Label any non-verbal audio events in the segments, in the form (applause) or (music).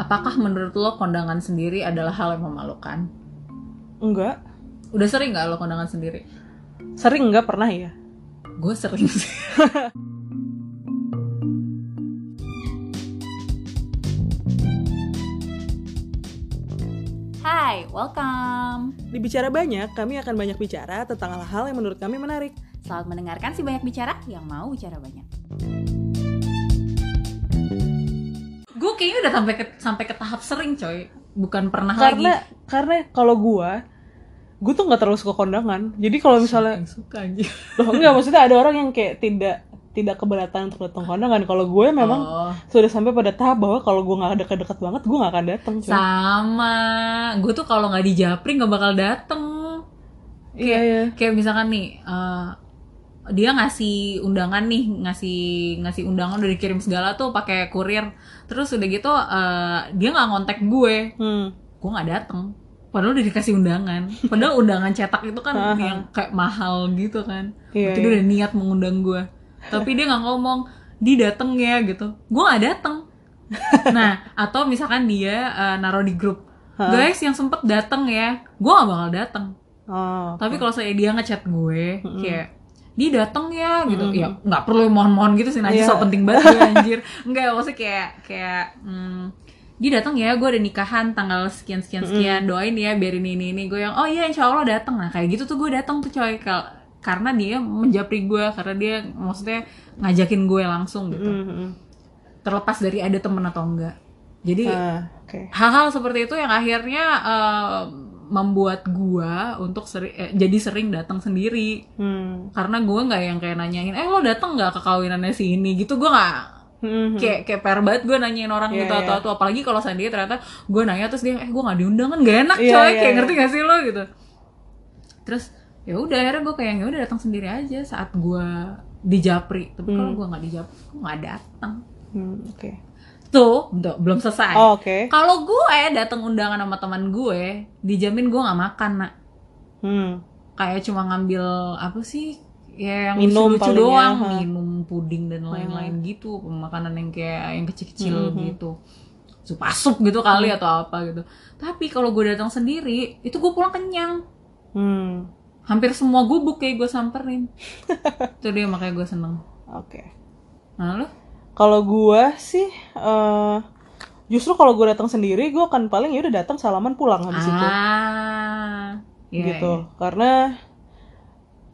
apakah menurut lo kondangan sendiri adalah hal yang memalukan? Enggak. Udah sering nggak lo kondangan sendiri? Sering enggak pernah ya? Gue sering sih. (laughs) Hai, welcome. Di Bicara Banyak, kami akan banyak bicara tentang hal-hal yang menurut kami menarik. Selamat mendengarkan si banyak bicara yang mau bicara banyak. Gue kayaknya udah sampai ke sampai ke tahap sering, coy. Bukan pernah Karena lagi. karena kalau gua gue tuh nggak terlalu suka kondangan. Jadi kalau misalnya suka aja. (laughs) loh enggak maksudnya ada orang yang kayak tidak tidak keberatan untuk datang kondangan. Kalau gue memang Oh. sudah sampai pada tahap bahwa kalau gue nggak dekat-dekat banget, gue nggak akan datang. Sama. Gue tuh kalau nggak di Japri nggak bakal dateng. Iya iya. Kayak misalkan nih, eh, dia ngasih undangan nih, ngasih ngasih undangan udah dikirim segala tuh pakai kurir. Terus udah gitu eh, dia nggak ngontek gue, Hmm. gue nggak dateng. Padahal udah dikasih undangan. Padahal undangan cetak itu kan (laughs) yang kayak mahal gitu kan. Berarti dia iya. udah niat mengundang gue. Tapi dia nggak ngomong, di dateng ya gitu. Gue nggak dateng. (laughs) Nah, atau misalkan dia eh, naruh di grup, guys yang sempet dateng ya, gue gak bakal dateng. Oh. Tapi kalau saya dia ngechat gue, kayak dia dateng ya gitu, ya nggak perlu mohon-mohon gitu sih, nanti Iya. so penting banget gue anjir. (laughs) Enggak, maksudnya kayak kayak hmm, dia datang ya, gue ada nikahan tanggal sekian sekian sekian, doain ya biar ini ini. Ini gue yang oh iya insya Allah datang nah kayak gitu tuh gue datang tuh coy Kal- karena dia menjapri gue karena dia maksudnya ngajakin gue langsung gitu. Hmm, hmm. terlepas dari ada temen atau enggak. Jadi Ah, hal-hal seperti itu yang akhirnya eh, membuat gua untuk seri- eh, jadi sering datang sendiri Hmm. karena gua nggak yang kayak nanyain eh lo datang nggak ke kawinannya si ini gitu gua nggak Hmm, hmm. kayak kayak per banget gue nanyain orang Iya, gitu atau iya. atau apalagi kalau sendiri ternyata gue nanya terus dia eh gue nggak diundang kan gak enak Iya, coy iya, kayak iya. ngerti gak sih lo gitu terus ya udah akhirnya gue kayak ya udah datang sendiri aja saat gue di Japri tapi kalau gue nggak di Japri gue nggak datang Hmm, Oke. Tuh belum selesai Oh, Oke. kalau gue datang undangan sama teman gue, dijamin gue nggak makan nak. Hmm. Kayak cuma ngambil apa sih? Ya yang Minum lucu-lucu paling ya, doang, ha. minum puding dan lain-lain gitu, makanan yang kayak yang kecil-kecil gitu. Sup sup gitu kali atau apa gitu. Tapi kalau gue datang sendiri, itu gue pulang kenyang. Hmm. Hampir semua gubuk kayak gue samperin. (laughs) itu dia makanya gue seneng. Oke. Nah lo? Kalau gua sih eh justru kalau gue datang sendiri, gue akan paling ya udah datang salaman pulang habis itu. Ah, iya, gitu. Karena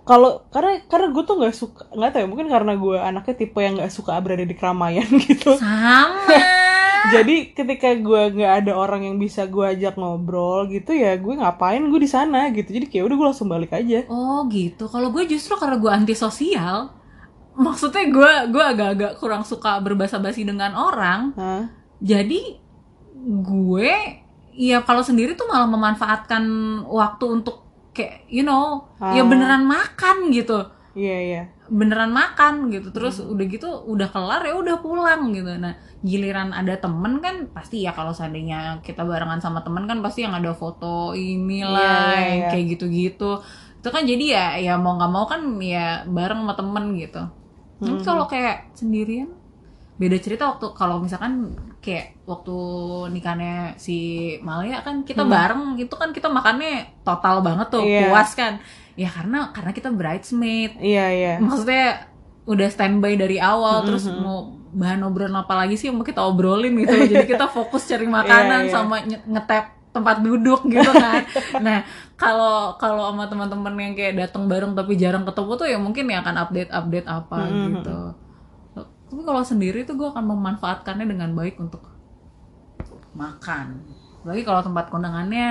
kalau karena karena gue tuh nggak suka nggak tahu ya mungkin karena gue anaknya tipe yang nggak suka berada di keramaian (laughs) gitu. Sama. (laughs) Jadi ketika gue nggak ada orang yang bisa gue ajak ngobrol gitu ya gue ngapain gue di sana gitu. Jadi kayak udah gue langsung balik aja. Oh gitu. Kalau gue justru karena gue antisosial, maksudnya gue gue agak-agak kurang suka berbahasa basi dengan orang. Hah? Jadi gue ya kalau sendiri tuh malah memanfaatkan waktu untuk kayak you know ya Ah. beneran makan gitu, Iya iya. beneran makan gitu. Terus udah gitu udah kelar ya udah pulang gitu. Nah giliran ada temen kan pasti ya kalau seandainya kita barengan sama temen kan pasti yang ada foto inilah Iya, iya, yang iya. kayak gitu-gitu itu kan jadi ya ya mau nggak mau kan ya bareng sama temen gitu Hmm. kalau kayak sendirian beda cerita waktu kalau misalkan kayak waktu nikahnya si Malia kan kita bareng itu kan kita makannya total banget tuh Hmm. Iya. puas kan ya karena karena kita bridesmaid Iya iya. maksudnya udah standby dari awal Mm-hmm. terus mau bahan obrolan apa lagi sih yang mau kita obrolin gitu (laughs) jadi kita fokus cari makanan Iya, iya. sama ngetep tempat duduk gitu kan (laughs) nah kalau kalau sama teman-teman yang kayak datang bareng tapi jarang ketemu tuh ya mungkin ya akan update update apa Mm-hmm. gitu tapi kalau sendiri tuh gue akan memanfaatkannya dengan baik untuk makan lagi kalau tempat kondangannya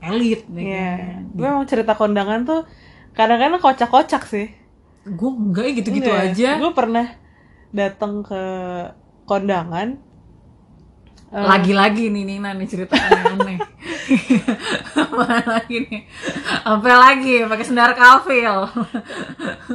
elit ya Iya. kan? Gue emang cerita kondangan tuh kadang-kadang kocak-kocak sih. gue enggak gitu-gitu Enggak. aja Gue pernah datang ke kondangan. Eh, lagi-lagi nih Nina nih cerita aneh-aneh (laughs) apa lagi nih apa lagi pakai sendal kafil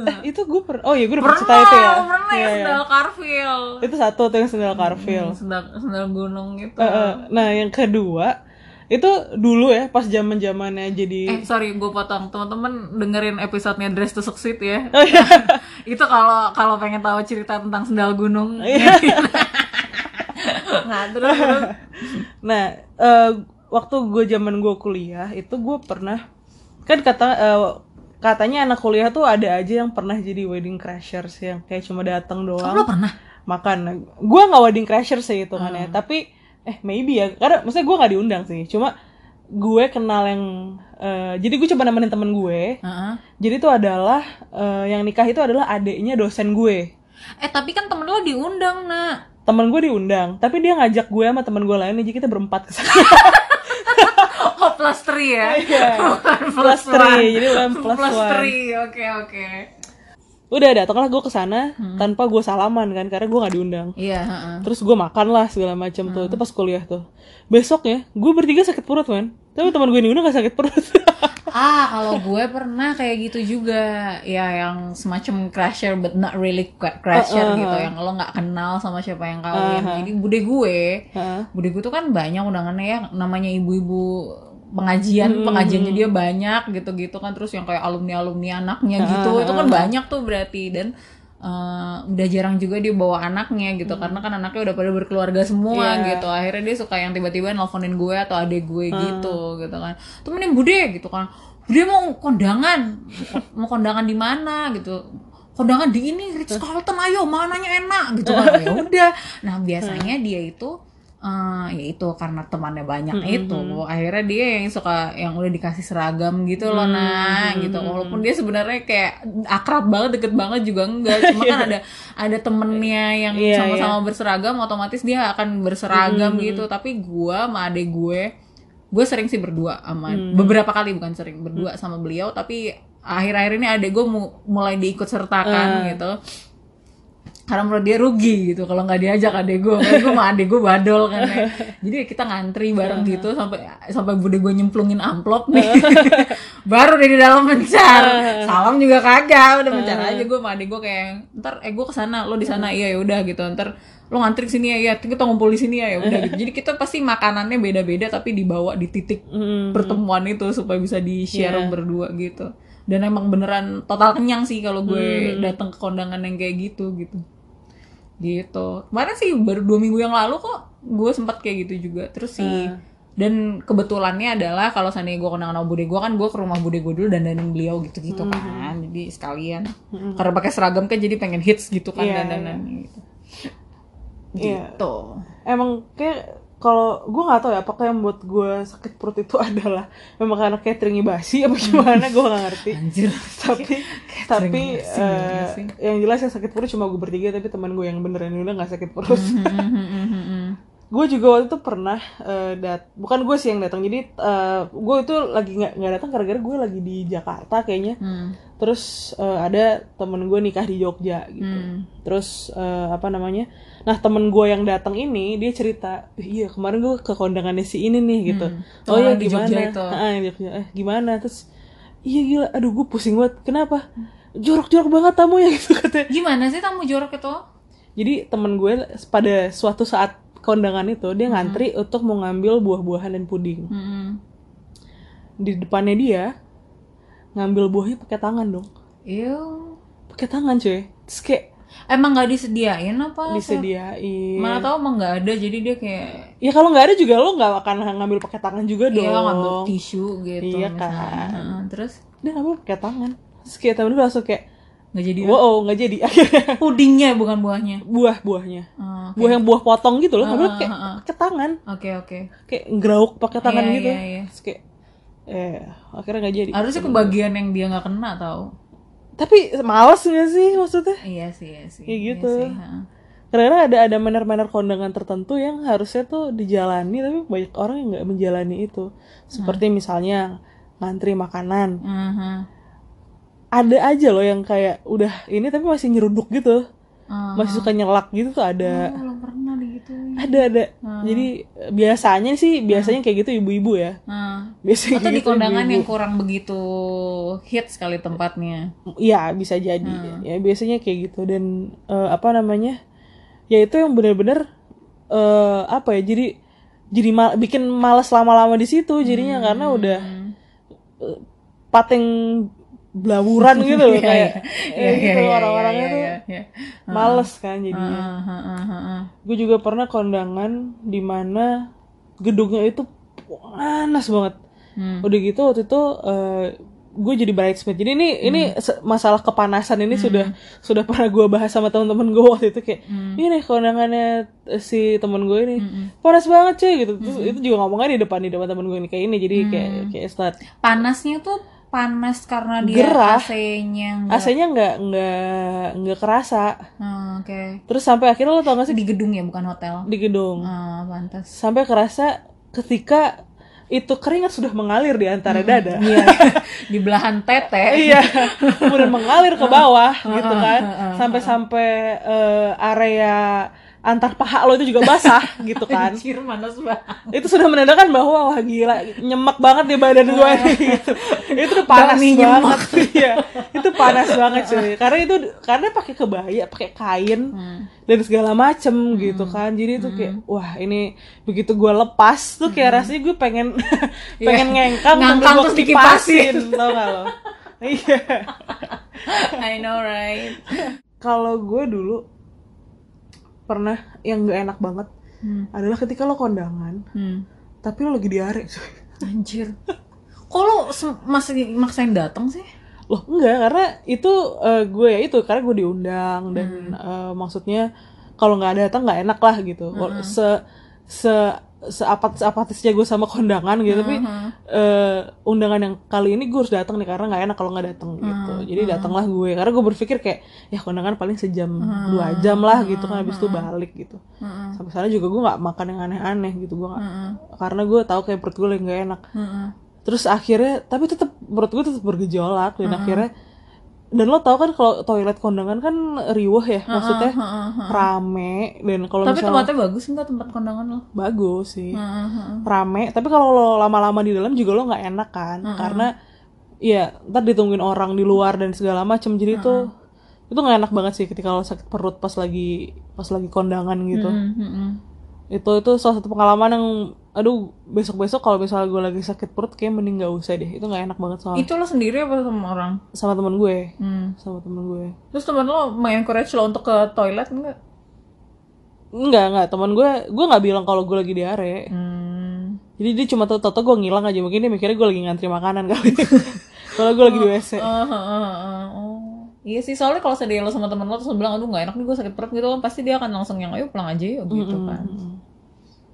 eh, itu gue per oh iya gue udah pernah cerita itu ya. pernah ya iya. sendal karfil Itu satu tuh yang sendal karfil. sendal sendal gunung gitu Eh, eh. Nah yang kedua itu dulu ya pas zaman zamannya jadi eh sorry gue potong teman-teman dengerin episodenya Dress to Succeed ya Oh, iya. (laughs) itu kalau kalau pengen tahu cerita tentang sendal gunung Iya. (laughs) tengah terus (laughs) Nah, eh, waktu gue zaman gue kuliah itu gue pernah kan kata eh, katanya anak kuliah tuh ada aja yang pernah jadi wedding crashers yang kayak cuma datang oh, lo doang pernah makan. Gue nggak wedding crasher sih hitungannya, Hmm. tapi eh maybe ya karena maksudnya gue nggak diundang sih. Cuma gue kenal yang eh, jadi gue coba nemenin temen gue. Heeh. Jadi itu adalah eh, yang nikah itu adalah adiknya dosen gue. eh tapi kan temen lo diundang nak Temen gue diundang, tapi dia ngajak gue sama temen gue lain, jadi kita berempat ke sana. (laughs) oh plus three ya Iya. Bukan (laughs) Plus one. three, jadi bukan plus plus one. three oke oke Udah datanglah gue ke sana tanpa gue salaman kan karena gue nggak diundang. iya heeh. Terus gue makan lah segala macam tuh. Itu pas kuliah tuh. Besoknya gue bertiga sakit perut man. Tapi teman gue yang diundang gak sakit perut. (laughs) Ah, kalau gue pernah kayak gitu juga, ya yang semacam crasher but not really cra- crasher Uh, uh, gitu, uh. yang lo nggak kenal sama siapa yang kawin. Uh, uh. Jadi bude gue, Heeh. bude gue tuh kan banyak undangannya ya, namanya ibu-ibu pengajian, pengajiannya dia banyak gitu-gitu kan, terus yang kayak alumni-alumni anaknya gitu, itu kan banyak tuh berarti dan eh, udah jarang juga dia bawa anaknya gitu karena kan anaknya udah pada berkeluarga semua Iya. gitu. Akhirnya dia suka yang tiba-tiba nelfonin gue atau adek gue gitu gitu kan. Temenin bude gitu kan. Bude mau kondangan. Mau kondangan di mana? gitu. Kondangan di ini Ritz Carlton ayo mananya enak gitu kan. (laughs) Ya udah. Nah biasanya dia itu eh ya itu karena temannya banyak itu. Akhirnya dia yang suka yang udah dikasih seragam gitu loh nah gitu. Walaupun dia sebenarnya kayak akrab banget deket banget juga enggak. (laughs) Cuma kan ada ada temennya yang Iya, sama-sama berseragam otomatis dia akan berseragam gitu. Tapi gua sama adek gue gue sering sih berdua sama beberapa kali bukan sering berdua sama beliau. Tapi akhir-akhir ini adek gue mu- mulai diikut sertakan gitu karena menurut dia rugi gitu kalau nggak diajak adek gue kan gue sama adek gue badol kan ya. (laughs) jadi kita ngantri bareng gitu sampai sampai bude gue nyemplungin amplop nih. (laughs) Baru deh di dalam mencar. Salam juga kagak udah mencar aja gue sama adek gue kayak ntar eh gue ke sana lo di sana. Iya ya udah gitu. Ntar lo ngantri ke sini ya. Ya kita ngumpul di sini ya ya udah gitu. Jadi kita pasti makanannya beda-beda tapi dibawa di titik Hmm. pertemuan itu supaya bisa di share berdua gitu. Dan emang beneran total kenyang sih kalau gue datang ke kondangan yang kayak gitu gitu gitu. Kemarin sih baru dua minggu yang lalu kok gue sempat kayak gitu juga. Terus sih dan kebetulannya adalah kalau seandainya gue kondangan sama bude gue kan gue ke rumah bude gue dulu dan dandanin beliau gitu gitu kan. Jadi sekalian. Karena pakai seragam kan jadi pengen hits gitu kan Iya, dandanan gitu. Iya. gitu. Emang kayak kalau gue nggak tahu ya apakah yang buat gue sakit perut itu (laughs) adalah memang karena cateringnya basi apa gimana gue nggak ngerti. Anjir. Tapi tapi basi, sih. yang jelas yang sakit perut cuma gue bertiga tapi teman gue yang beneran udah nggak sakit perut (laughs) gue juga waktu itu pernah eh, dat bukan gue sih yang datang jadi eh, gue itu lagi nggak nggak datang gara-gara gue lagi di Jakarta kayaknya Hmm. terus eh, ada temen gue nikah di Jogja gitu Hmm. terus eh, apa namanya nah temen gue yang datang ini dia cerita "Ih, iya kemarin gue ke kondangannya si ini nih gitu Hmm. oh Orang ya di gimana Jogja itu. Ah, Jogja. eh gimana terus iya gila aduh gue pusing banget kenapa jorok-jorok banget tamu ya (laughs) gitu katanya gimana sih tamu jorok itu jadi temen gue pada suatu saat kondangan itu dia ngantri untuk mau ngambil buah-buahan dan puding Hmm. di depannya dia ngambil buahnya pakai tangan dong Ew. pakai tangan cuy terus kayak Emang nggak disediain apa? disediain Mana tahu emang nggak ada, jadi dia kayak ya kalau nggak ada juga lo nggak akan ngambil pakai tangan juga dong dia ngambil tisu gitu. Iya misalnya. kan. Terus dia ngambil pakai tangan terus kayak temen gue langsung kayak nggak jadi wow nggak jadi akhirnya (laughs) pudingnya bukan buahnya. buah buahnya Oh, Oke buah yang buah potong gitu loh ngambil Ah, kayak ah, ah. pakai tangan oke. oke. kayak ngerauk pakai tangan Iya, gitu iya, iya. terus kayak eh akhirnya nggak jadi Harusnya kebagian yang dia nggak kena tau. tapi males nggak sih maksudnya Iya sih, iya sih. Kayak Iya gitu. sih, heeh. karena ada ada manner-manner kondangan tertentu yang harusnya tuh dijalani tapi banyak orang yang nggak menjalani itu seperti misalnya ngantri makanan Mhm. Ada aja loh yang kayak udah ini tapi masih nyeruduk gitu Ah. masih suka nyelak gitu tuh ada Oh, belum pernah ada ada jadi eh, biasanya sih biasanya kayak gitu ibu-ibu ya Nah. biasanya Atau kayak di gitu kondangan ibu-ibu. yang kurang begitu hits sekali tempatnya. Iya bisa jadi Hmm. ya biasanya kayak gitu dan eh, apa namanya ya itu yang benar-benar eh, apa ya jadi jadi ma- bikin malas lama-lama di situ jadinya karena udah Hmm. pating blaburan (laughs) gitu loh Iya, kayak. iya, ya iya, gitu iya, orang-orangnya iya, tuh iya, iya. males kan jadinya. gue juga pernah kondangan di mana gedungnya itu panas banget. Hmm. udah gitu waktu itu eh, gue jadi bridesmaid. Jadi ini ini Hmm. se- masalah kepanasan ini sudah sudah pernah gue bahas sama teman-teman gue waktu itu kayak Hmm. ini kondangannya eh, si teman gue ini panas banget cuy gitu. Terus Hmm. itu juga ngomongnya di depan di depan teman gue ini kayak ini. Jadi kayak kayak start. Panasnya tuh panas karena dia Gerah. AC-nya nggak- AC-nya nggak nggak nggak kerasa Ah, Oke. terus sampai akhirnya lo tau gak sih Di gedung ya, bukan hotel. di gedung Ah, pantas. sampai kerasa ketika itu keringat sudah mengalir di antara dada Iya. (laughs) di belahan tete. iya kemudian mengalir ke (laughs) bawah gitu kan sampai-sampai eh, area antar paha lo itu juga basah (laughs) gitu kan. Anjir, panas banget. itu sudah menandakan bahwa wah gila nyemek banget di badan gue nih gitu. Itu tuh panas Bami banget. (laughs) iya itu panas banget cuy. Karena itu karena pakai kebaya pakai kain dan segala macem gitu kan. Jadi itu kayak wah ini begitu gue lepas tuh kayak rasanya gue pengen (laughs) pengen ngengkang Ngangkang terus dikipasin. kipasin tau gak lo? Iya. I know right. kalau gue dulu pernah yang gak enak banget Hmm. adalah ketika lo kondangan Hmm. tapi lo lagi diare cuy Anjir. Kok lo masih maksain datang sih? loh enggak karena itu eh, gue ya itu karena gue diundang dan eh, maksudnya kalau nggak datang nggak enak lah gitu Wal- se se seapat seapatisnya gue sama kondangan gitu tapi eh, undangan yang kali ini gue harus datang nih karena nggak enak kalau nggak datang gitu. Jadi datanglah gue karena gue berpikir kayak ya kondangan paling sejam dua jam lah gitu kan habis itu balik gitu. Heeh. sampai sana juga gue nggak makan yang aneh-aneh gitu gue karena gue tahu kayak perut gue lagi nggak enak. Heeh. terus akhirnya tapi tetap perut gue tetap bergejolak dan akhirnya dan lo tau kan kalau toilet kondangan kan riuh ya maksudnya Heeh, heeh. rame. Dan kalau Tapi misalnya tempatnya bagus enggak tempat kondangan lo? bagus sih. Rame. Tapi kalau lo lama-lama di dalam juga lo nggak enak kan. Karena ya ntar ditungguin orang di luar dan segala macam jadi itu itu nggak enak banget sih ketika lo sakit perut pas lagi pas lagi kondangan gitu. Hmm, hmm, hmm. itu itu salah satu pengalaman yang aduh besok besok kalau misalnya gue lagi sakit perut kayak mending nggak usah deh itu nggak enak banget soalnya Itu lo sendiri apa sama orang? sama temen gue Hmm. sama temen gue Terus teman lo mengencourage lo untuk ke toilet enggak? enggak enggak temen gue gue nggak bilang kalau gue lagi diare Hmm. jadi dia cuma tau tau gue ngilang aja mungkin dia mikirnya gue lagi ngantri makanan kali (laughs) kalau gue lagi di wc Ah, ah, ah, ah. Oh. Iya sih, soalnya kalau sedih lo sama temen lo terus bilang, aduh gak enak nih gue sakit perut gitu kan, pasti dia akan langsung yang, ayo pulang aja yuk gitu kan.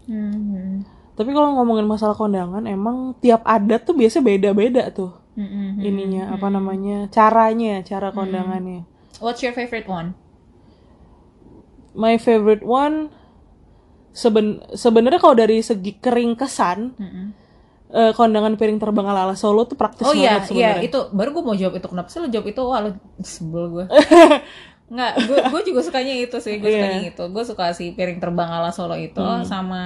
Hmm. Tapi kalau ngomongin masalah kondangan emang tiap adat tuh biasa beda beda tuh Hmm, hmm, hmm. ininya apa namanya caranya cara kondangannya What's your favorite one? my favorite one seben sebenarnya kalau dari segi kering kesan Mm-mm. eh, kondangan piring terbang ala ala Solo tuh praktis Oh iya, banget iya sebenarnya itu baru gue mau jawab itu kenapa sih lo jawab itu wah lo sebel gue. (laughs) Nggak, gue gue juga sukanya itu sih, gue sukanya Iya. itu. Gue suka si piring terbang ala Solo itu sama,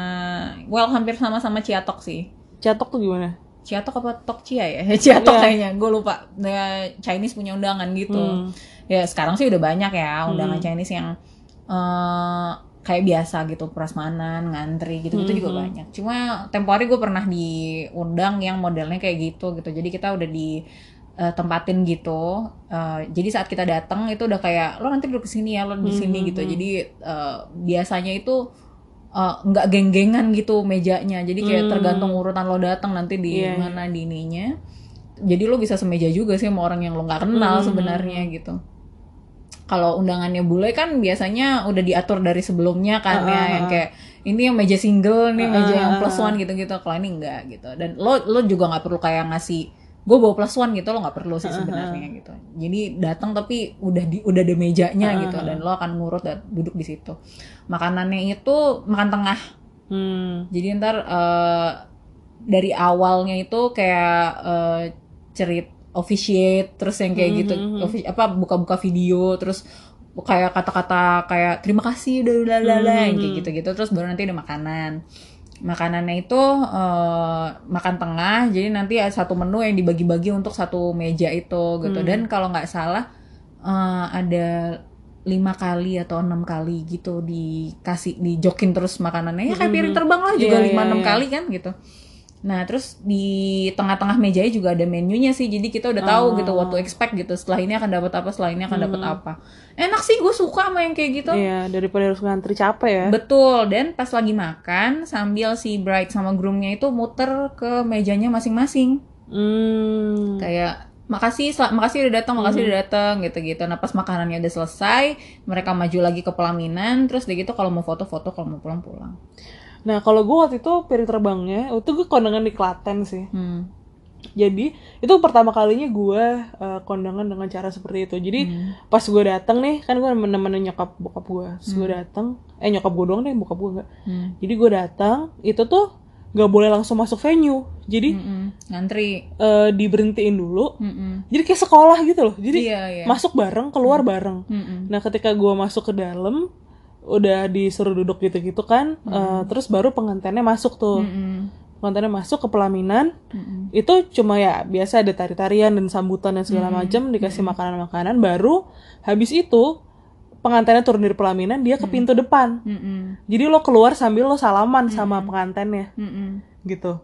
well hampir sama sama Ciatok sih. catok tuh gimana Ciatok apa Tokcia ya? (laughs) Ciatok Iya. kayaknya, gue lupa. Ya, Chinese punya undangan gitu. Hmm. Ya sekarang sih udah banyak ya undangan Chinese yang eh, kayak biasa gitu, prasmanan, ngantri gitu-gitu Hmm. juga banyak. Cuma tempo hari gue pernah diundang yang modelnya kayak gitu gitu. Jadi kita udah di eh, tempatin gitu. Eh, jadi saat kita datang itu udah kayak lo nanti duduk di sini ya, lo di Hmm, sini gitu. Jadi eh, biasanya itu nggak geng-gengan gitu mejanya. Jadi kayak tergantung urutan lo datang nanti di Hmm. Iya, mana di ininya. Jadi lo bisa semeja juga sih sama orang yang lo nggak kenal Hmm. sebenarnya gitu. Kalau undangannya bule kan biasanya udah diatur dari sebelumnya kan ya yang kayak ini yang meja single, ini meja yang plus one gitu-gitu. Kalau ini enggak gitu. Dan lo lo juga nggak perlu kayak ngasih gue bawa plus one gitu lo nggak perlu sih sebenarnya gitu. Jadi datang tapi udah di udah ada mejanya gitu dan lo akan ngurut dan duduk di situ. Makanannya itu makan tengah. hmm. Jadi ntar eh, dari awalnya itu kayak eh, cerit officiate terus yang kayak gitu offi- apa buka-buka video terus kayak kata-kata kayak terima kasih udah udah yang kayak gitu-gitu terus baru nanti ada makanan makanannya itu eh, makan tengah jadi nanti ada satu menu yang dibagi-bagi untuk satu meja itu gitu. Dan kalau nggak salah eh, ada lima kali atau enam kali gitu dikasih dijokin terus makanannya. Ya kayak piring terbang lah juga Iya, lima iya, enam iya. kali kan gitu Nah, terus di tengah-tengah mejanya juga ada menunya sih. Jadi kita udah tahu gitu what to expect gitu. Setelah ini akan dapat apa, setelah ini akan dapat apa. Enak sih, gue suka sama yang kayak gitu. Iya, daripada harus ngantri capek ya. Betul, dan pas lagi makan sambil si bride sama groomnya itu muter ke mejanya masing-masing. Hmm. Kayak makasih makasih udah datang, makasih udah datang gitu-gitu. Nah, pas makanannya udah selesai, mereka maju lagi ke pelaminan, terus udah gitu kalau mau foto-foto, kalau mau pulang-pulang. Nah, kalau gue waktu itu piring terbangnya, itu gue kondangan di Klaten sih. Hmm. Jadi itu pertama kalinya gue uh, kondangan dengan cara seperti itu. Jadi pas gue datang nih, kan gue nemenin nyokap bokap gue. Terus gue datang, eh nyokap gue doang deh, bokap gue enggak. Hmm. Jadi gue datang, itu tuh nggak boleh langsung masuk venue. Jadi Mm-mm. Ngantri. eh, diberhentiin dulu. Mm-mm. Jadi kayak sekolah gitu loh. Jadi Iya, iya. masuk bareng, keluar bareng. Mm-mm. Nah ketika gue masuk ke dalam, udah disuruh duduk gitu-gitu kan, eh, terus baru pengantinnya masuk tuh. Mm-mm. Pengantinnya masuk ke pelaminan, Mm-mm. itu cuma ya biasa ada tari-tarian dan sambutan dan segala macam dikasih makanan-makanan baru habis itu pengantinnya turun dari pelaminan dia ke pintu depan Mm-mm. jadi lo keluar sambil lo salaman sama pengantinnya Mm-mm. gitu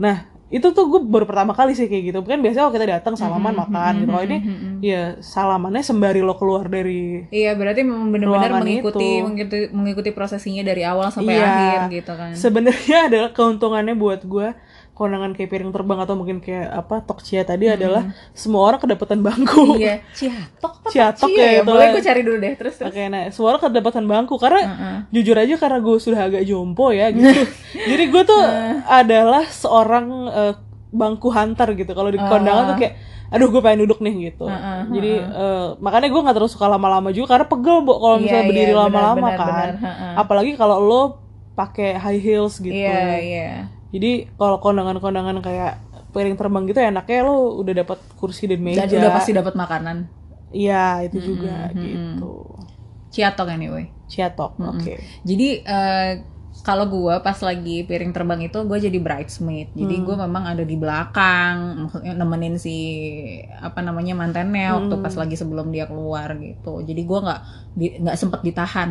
nah itu tuh gue baru pertama kali sih kayak gitu kan biasanya kalau kita datang salaman makan gitu kalau ini ya salamannya sembari lo keluar dari Iya, berarti memang benar-benar mengikuti, itu. mengikuti mengikuti prosesinya dari awal sampai Iya. akhir gitu kan. sebenarnya (laughs) adalah keuntungannya buat gue kondangan kayak piring terbang atau mungkin kayak apa tokcia tadi adalah semua orang kedapatan bangku iya, ciatok apa Ciatok Cia ya, ya? itu Boleh lah. gue cari dulu deh terus terus. Oke, nah suara kedapatan bangku karena Heeh. jujur aja karena gue sudah agak jompo ya gitu. (laughs) Jadi gue tuh adalah seorang eh, bangku hunter gitu. Kalau di kondangan tuh kayak, aduh gue pengen duduk nih gitu. Heeh, Jadi eh, makanya gue nggak terlalu suka lama-lama juga karena pegel bu kalau Iya, misalnya iya, berdiri lama-lama benar, kan. benar, heeh. Apalagi kalau lo pakai high heels gitu. Iya, iya. Jadi kalau kondangan-kondangan kayak piring terbang gitu enaknya lo udah dapat kursi dan meja. Dan udah pasti dapat makanan. Iya itu juga gitu. Ciatok anyway. Ciatok, oke. Jadi eh, kalau gue pas lagi piring terbang itu gue jadi bridesmaid. Jadi gue memang ada di belakang, maksudnya nemenin si apa namanya mantannya waktu pas lagi sebelum dia keluar gitu. Jadi gue nggak di- nggak sempet ditahan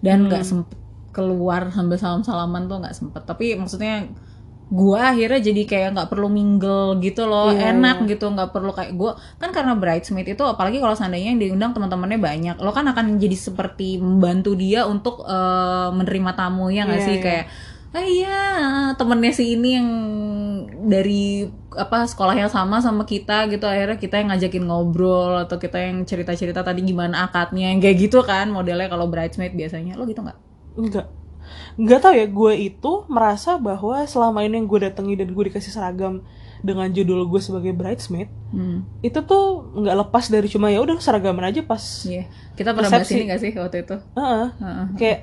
dan nggak sempet keluar sambil salam salaman tuh nggak sempet. Tapi maksudnya gue akhirnya jadi kayak nggak perlu mingle gitu loh Iya, enak gitu nggak perlu kayak gue kan karena bridesmaid itu apalagi kalau seandainya yang diundang teman-temannya banyak lo kan akan jadi seperti membantu dia untuk eh, menerima tamu ya nggak Iya, sih? iya. kayak ah iya temennya si ini yang dari apa sekolah yang sama sama kita gitu. Akhirnya kita yang ngajakin ngobrol atau kita yang cerita-cerita tadi gimana akadnya yang kayak gitu kan modelnya kalau bridesmaid biasanya. Lo gitu nggak? Enggak. Enggak tahu ya, gue itu merasa bahwa selama ini yang gue datangi dan gue dikasih seragam dengan judul gue sebagai bridesmaid, hmm. itu tuh nggak lepas dari cuma ya udah seragaman aja pas. Iya, kita pernah bahas ini gak sih waktu itu? Heeh. Heeh. Kayak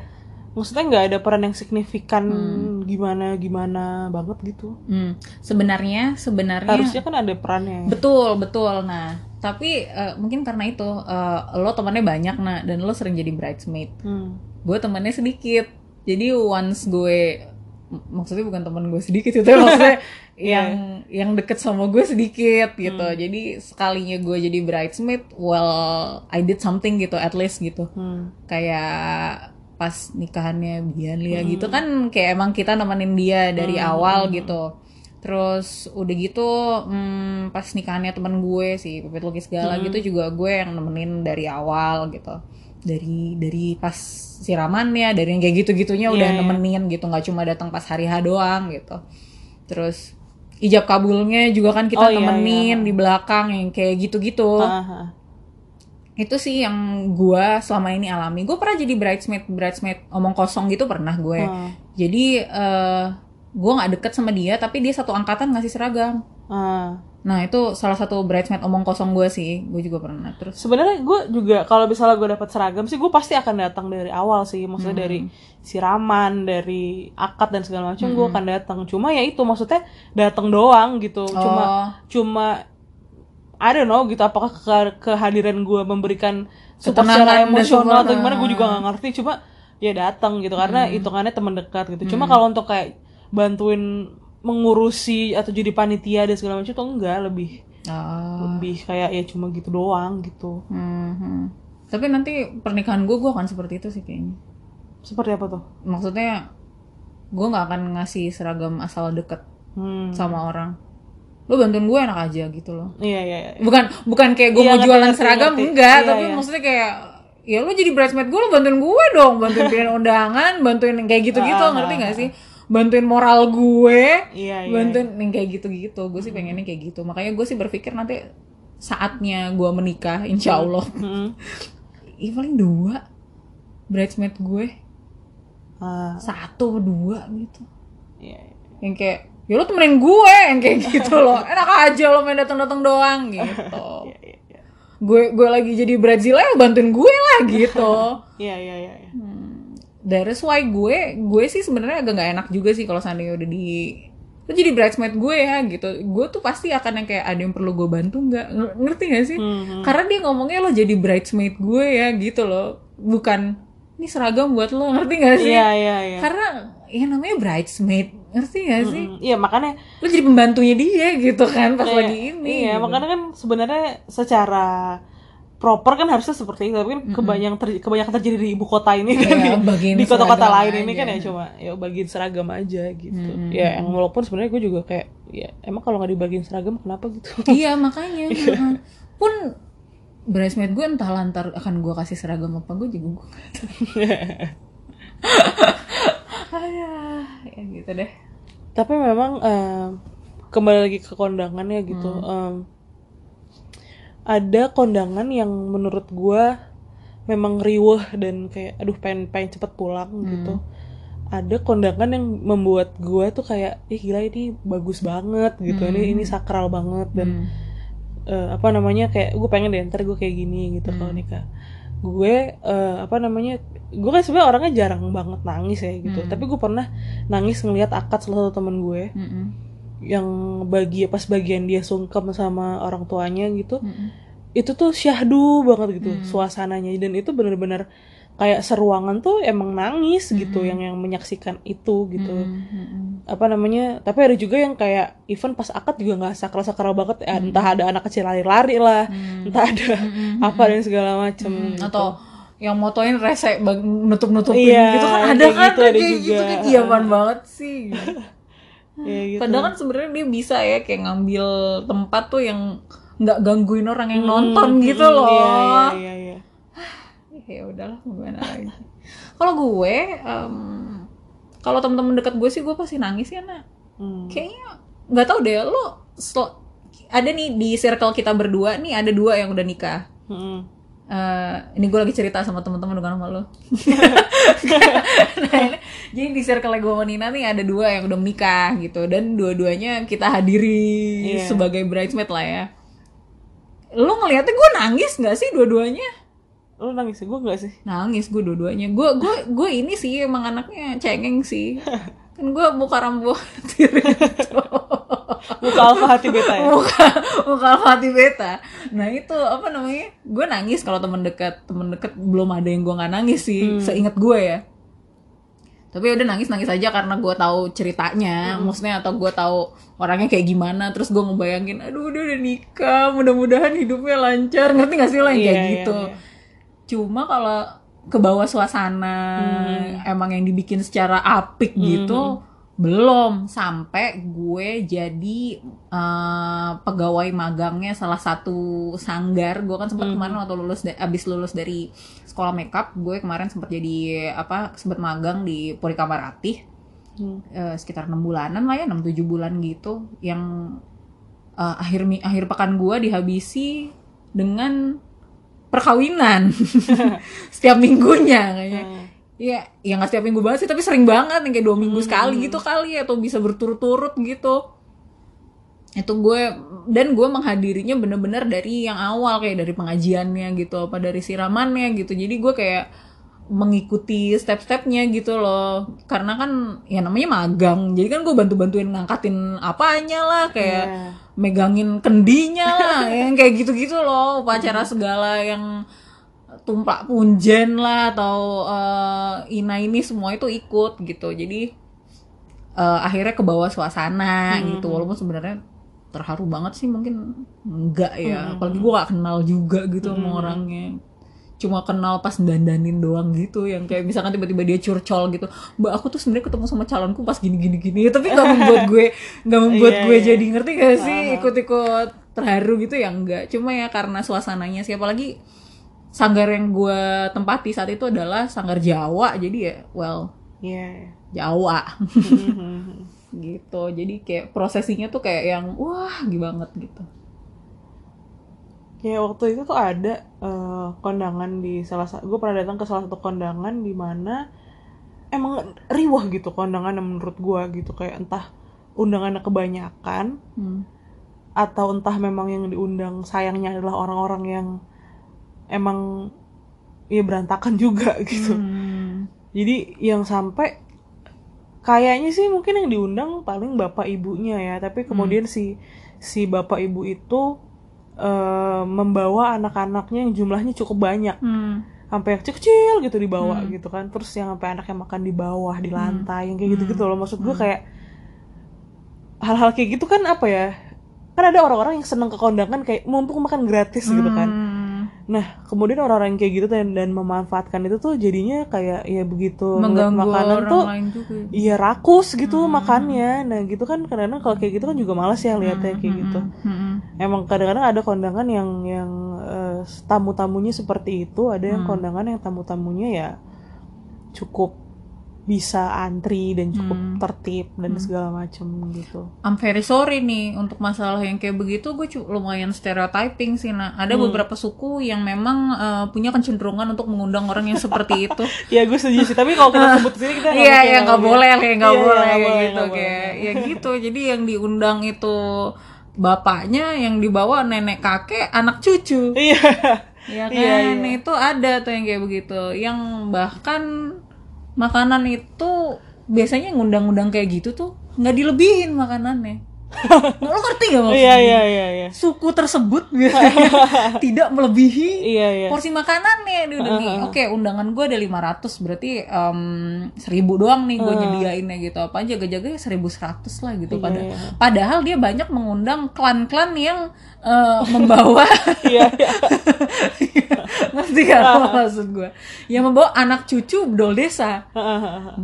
maksudnya nggak ada peran yang signifikan Hmm. gimana gimana banget gitu. Hmm. Sebenarnya, sebenarnya Harusnya kan ada perannya. betul, betul. Nah, tapi eh, mungkin karena itu eh, lo temannya banyak nah dan lo sering jadi bridesmaid. Hmm. Gue temennya sedikit. Jadi once gue maksudnya bukan teman gue sedikit itu (laughs) maksudnya yang yang deket sama gue sedikit gitu. Jadi sekalinya gue jadi bridesmaid, well I did something gitu at least gitu. Hmm. kayak pas nikahannya Bian Lia gitu kan kayak emang kita nemenin dia dari awal gitu. Terus udah gitu hmm, pas nikahannya temen gue si Pipit Lukis Gala gitu juga gue yang nemenin dari awal gitu dari dari pas siramannya dari yang kayak gitu gitunya udah Iya, iya. nemenin gitu nggak cuma datang pas hari H doang gitu. Terus ijab kabulnya juga kan kita Oh, iya, temenin di belakang yang kayak gitu-gitu. Ah, ah. itu sih yang gua selama ini alami. Gue pernah jadi bridesmaid bridesmaid omong kosong gitu pernah gue. Jadi eh gue nggak deket sama dia tapi dia satu angkatan ngasih seragam Ah. nah itu salah satu bridesmaid omong kosong gue sih. Gue juga pernah. Terus Sebenarnya gue juga kalau misalnya gue dapat seragam sih gue pasti akan datang dari awal sih, maksudnya dari siraman, dari akad dan segala macam gue akan datang. Cuma ya itu maksudnya datang doang gitu, cuma Oh. cuma I don't know gitu apakah ke- kehadiran gue memberikan support Ketenangan secara emosional atau gimana gue juga nggak ngerti. Cuma ya datang gitu karena hitungannya teman dekat gitu. Cuma kalau untuk kayak bantuin mengurusi atau jadi panitia dan segala macam tuh enggak lebih Ah. lebih kayak ya cuma gitu doang gitu Mhm. tapi nanti pernikahan gue gue akan seperti itu sih kayaknya seperti apa tuh maksudnya gue nggak akan ngasih seragam asal deket Hmm. sama orang lo bantuin gue enak aja gitu loh Iya iya iya. bukan bukan kayak gue Iya, mau ngerti, jualan ngerti, seragam ngerti. enggak Iya, tapi iya. maksudnya kayak ya lo jadi bridesmaid gue lo bantuin gue dong bantuin pilihan undangan bantuin kayak gitu-gitu Ah, ngerti ah, gak sih bantuin moral gue Iya iya. bantuin yang kayak gitu-gitu gue sih pengennya kayak gitu makanya gue sih berpikir nanti saatnya gue menikah insya Allah (laughs) Mm-mm. ya paling dua bridesmaid gue Ah, satu dua gitu iya. iya. yang kayak ya lo temenin gue yang kayak (laughs) gitu loh enak aja lo main datang datang doang (laughs) gitu Iya iya iya. gue gue lagi jadi Brazil ya bantuin gue lah gitu Iya iya iya. Iya. That's why gue gue sih sebenarnya agak nggak enak juga sih kalau seandainya udah di lo jadi bridesmaid gue ya gitu gue tuh pasti akan yang kayak ada yang perlu gue bantu nggak Ng- ngerti gak sih Mhm. karena dia ngomongnya lo jadi bridesmaid gue ya gitu loh bukan ini seragam buat lo ngerti gak sih Iya iya iya. karena ya namanya bridesmaid ngerti gak sih Mm, Iya makanya lo jadi pembantunya dia gitu kan pas Iya, lagi ini Iya, gitu. makanya kan sebenarnya secara proper kan harusnya seperti itu, tapi kan kebanyakan ter, kebanyakan terjadi di ibu kota ini kan Iya, di- bagiin di kota-kota lain ini kan ya cuma ya bagian seragam aja gitu. Mm-mm. Ya, yang walaupun sebenarnya gue juga kayak ya emang kalau nggak dibagiin seragam kenapa gitu? (laughs) iya makanya heeh. pun bridesmaid gue entah lantar akan gue kasih seragam apa gue juga gue tahu Aduh, (laughs) ya gitu deh tapi memang em, kembali lagi ke kondangannya gitu. Hmm. em, ada kondangan yang menurut gue memang riweh dan kayak aduh pengen pengen cepet pulang Hmm. gitu. Ada kondangan yang membuat gue tuh kayak ih gila ini bagus banget gitu. Ini ini sakral banget dan Hmm. eh, apa namanya kayak gue pengen deh ntar gue kayak gini gitu kalau nikah. Gue eh, apa namanya gue kan sebenarnya orangnya jarang banget nangis ya gitu. Tapi gue pernah nangis ngelihat akad salah satu teman gue Mm-mm. Yang bagi pas bagian dia sungkem sama orang tuanya gitu Mm-mm. itu tuh syahdu banget gitu suasananya. Dan itu bener-bener kayak seruangan tuh emang nangis gitu yang yang menyaksikan itu gitu. Mm-mm. apa namanya tapi ada juga yang kayak even pas akad juga nggak sakral sakral banget ya, entah ada anak kecil lari-lari lah entah ada (laughs) apa dan segala macem Hmm, gitu. atau yang motoin rese bag- nutup-nutupin Iya, gitu kan ada kayak kan gitu, ada kayak juga. gitu kan iyaman banget sih (laughs) ya gitu Padahal kan sebenarnya dia bisa ya kayak ngambil tempat tuh yang nggak gangguin orang yang nonton gitu Hmm, loh. iya iya iya iya (sighs) Ya udahlah gimana lagi. Kalau gue, em, kalau temen-temen dekat gue sih gue pasti nangis ya nak. Hmm. Kayaknya nggak tahu deh lo ada nih di circle kita berdua nih ada dua yang udah nikah. Hmm. Eh, ini gue lagi cerita sama teman-teman bukan sama lo. (laughs) nah, ini, jadi di circle gue sama Nina nih ada dua yang udah menikah gitu dan dua-duanya kita hadiri Iya. sebagai bridesmaid lah ya. Lo ngeliatnya gue nangis nggak sih dua-duanya? lu nangis gue nggak sih Nangis gue dua-duanya. Gue gue gue ini sih emang anaknya cengeng sih. (laughs) Kan gue muka rambu tiri (laughs) muka alfa hati beta ya? Muka muka hati beta. Nah itu apa namanya gue nangis kalau temen dekat temen dekat belum ada yang gue nggak nangis sih seingat gue ya. Tapi ya udah nangis nangis aja karena gue tahu ceritanya maksudnya atau gue tahu orangnya kayak gimana terus gue ngebayangin aduh dia udah nikah mudah-mudahan hidupnya lancar. Ngerti gak sih lah yang kayak Iya, gitu? iya. cuma kalau ke bawah suasana emang yang dibikin secara apik gitu belum sampai gue jadi eh, pegawai magangnya salah satu sanggar. Gue kan sempat kemarin waktu lulus abis lulus dari sekolah makeup gue kemarin sempat jadi apa sempat magang di Puri Kamarati Hmm. eh, sekitar enam bulanan lah ya enam tujuh bulan gitu. Yang eh, akhir akhir pekan gue dihabisi dengan perkawinan. (laughs) Setiap minggunya kayaknya. Hmm. Iya, ya nggak setiap minggu banget sih, tapi sering banget yang kayak dua minggu sekali gitu kali atau bisa berturut-turut gitu. Itu gue dan gue menghadirinya bener-bener dari yang awal kayak dari pengajiannya gitu, apa dari siramannya gitu. Jadi gue kayak mengikuti step-stepnya gitu loh karena kan ya namanya magang jadi kan gue bantu-bantuin ngangkatin apanya lah kayak Iya. megangin kendinya lah (laughs) yang kayak gitu-gitu loh upacara segala yang tumplak punjen lah atau eh, ina ini semua itu ikut gitu. Jadi eh, akhirnya ke bawah suasana gitu. Walaupun sebenarnya terharu banget sih mungkin enggak ya. Apalagi gue gak kenal juga gitu sama orangnya. Cuma kenal pas dandanin doang gitu. Yang kayak misalkan tiba-tiba dia curcol gitu. Mbak aku tuh sebenarnya ketemu sama calonku pas gini gini gini tapi nggak (laughs) membuat gue nggak membuat Iya, gue iya. jadi ngerti gak sih? Ikut-ikut terharu gitu ya enggak. Cuma ya karena suasananya siapa lagi sanggar yang gue tempati saat itu adalah sanggar Jawa jadi ya well Iya. Jawa Mhm. (laughs) gitu jadi kayak prosesinya tuh kayak yang wah gila banget gitu Kayak waktu itu tuh ada eh, kondangan di salah satu, gue pernah datang ke salah satu kondangan di mana emang riwah gitu kondangan menurut gue gitu kayak entah undangannya kebanyakan Hmm. atau entah memang yang diundang sayangnya adalah orang-orang yang emang ya berantakan juga (laughs) gitu. Hmm. Jadi yang sampai kayaknya sih mungkin yang diundang paling bapak ibunya ya, tapi kemudian si si bapak ibu itu eh, membawa anak-anaknya yang jumlahnya cukup banyak, Hmm. sampai yang kecil-kecil gitu dibawa gitu kan, terus yang sampai anaknya makan di bawah di lantai, yang kayak gitu-gitu loh. Maksud gue kayak hal-hal kayak gitu kan apa ya? Kan ada orang-orang yang seneng ke kondangan kayak mumpung makan gratis gitu kan. Hmm. Nah, kemudian orang-orang yang kayak gitu dan, dan memanfaatkan itu tuh jadinya kayak ya begitu mengganggu makanan orang tuh lain juga iya rakus gitu makannya. Nah, gitu kan kadang-kadang kalau kayak gitu kan juga males ya lihatnya kayak gitu. Hmm. Emang kadang-kadang ada kondangan yang yang eh, tamu-tamunya seperti itu, ada yang kondangan yang tamu-tamunya ya cukup bisa antri dan cukup tertib dan segala macem gitu. I'm very sorry nih untuk masalah yang kayak begitu gue lumayan stereotyping sih nah ada Hmm. beberapa suku yang memang eh, punya kecenderungan untuk mengundang orang yang seperti (laughs) itu Ya gue setuju sih, tapi kalau kita (laughs) sebut sini kita Iya, mungkin ya nggak boleh, ya nggak Iya, iya, boleh nggak kayak boleh, gitu nggak boleh. kayak ya gitu. Jadi yang diundang itu bapaknya, yang dibawa nenek kakek, anak cucu. Iya. Ya kan, Iya, iya. itu ada tuh yang kayak begitu. Yang bahkan makanan itu biasanya ngundang-undang kayak gitu tuh nggak dilebihin makanannya. (laughs) Lo ngerti gak maksudnya? Iya, iya, iya, iya. Suku tersebut (laughs) biasanya tidak melebihi Iya, iya. porsi makanannya udah nih oke undangan gue ada 500 berarti em, 1000 doang nih gue nyediainnya gitu apa jaga-jaga ya 1100 lah gitu Iya, Pada- padahal dia banyak mengundang klan-klan yang eh, membawa (laughs) Iya, iya. Ngerti gak apa (laughs) maksud gue yang membawa anak cucu bedol desa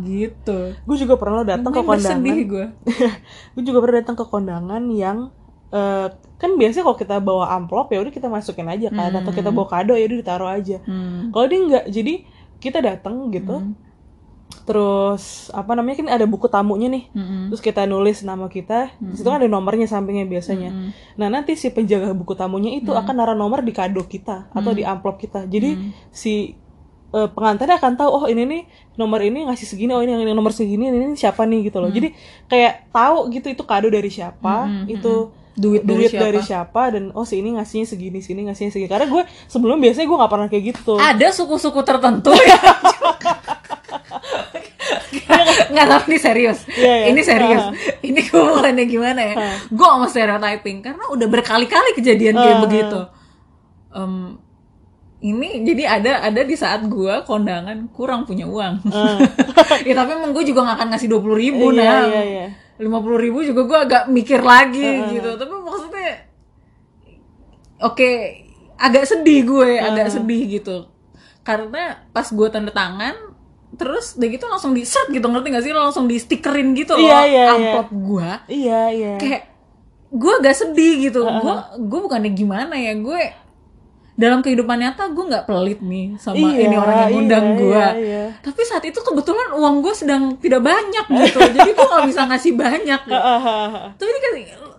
gitu gue juga pernah datang ke kondangan. gue gue (laughs) juga pernah datang ke kondangan yang eh, kan biasanya kalau kita bawa amplop ya udah kita masukin aja kan atau kita bawa kado ya udah ditaruh aja. Hmm. Kalau dia enggak, jadi kita datang gitu. Terus apa namanya kan ada buku tamunya nih. Mm-mm. Terus kita nulis nama kita. Di situ kan ada nomornya sampingnya biasanya. Nah, nanti si penjaga buku tamunya itu akan naruh nomor di kado kita atau di amplop kita. Jadi si eh, pengantinnya akan tahu oh ini nih nomor ini ngasih segini oh ini yang nomor segini ini, ini siapa nih gitu loh jadi kayak tahu gitu itu kado dari siapa itu Duit dari siapa. dari siapa dan oh si ini ngasihnya segini sini ngasihnya segini karena gue sebelum biasanya gue nggak pernah kayak gitu ada suku-suku tertentu ya (laughs) (laughs) nggak tahu ini serius. Iya, iya. ini serius. Ah. ini gue bukannya gimana ya? Gue sama stereotyping karena udah berkali-kali kejadian kayak Ah. begitu. Em, ini jadi ada ada di saat gue kondangan kurang punya uang. (laughs) Ya tapi emang gue juga gak akan ngasih dua puluh ribu nah lima puluh ribu juga gue agak mikir lagi gitu. Tapi maksudnya oke agak sedih gue agak sedih gitu. Karena pas gue tanda tangan terus udah gitu langsung di set gitu ngerti gak sih? Lo langsung di stikerin gitu loh Iya, iya, iya. amplop gue iya iya. Kayak gue agak sedih gitu. Gue gue bukannya gimana ya gue dalam kehidupan nyata gue nggak pelit nih sama Iya, ini orang yang iya, undang gue iya, iya. tapi saat itu kebetulan uang gue sedang tidak banyak gitu. (laughs) Jadi gue nggak bisa ngasih banyak. Gitu. tapi ini kan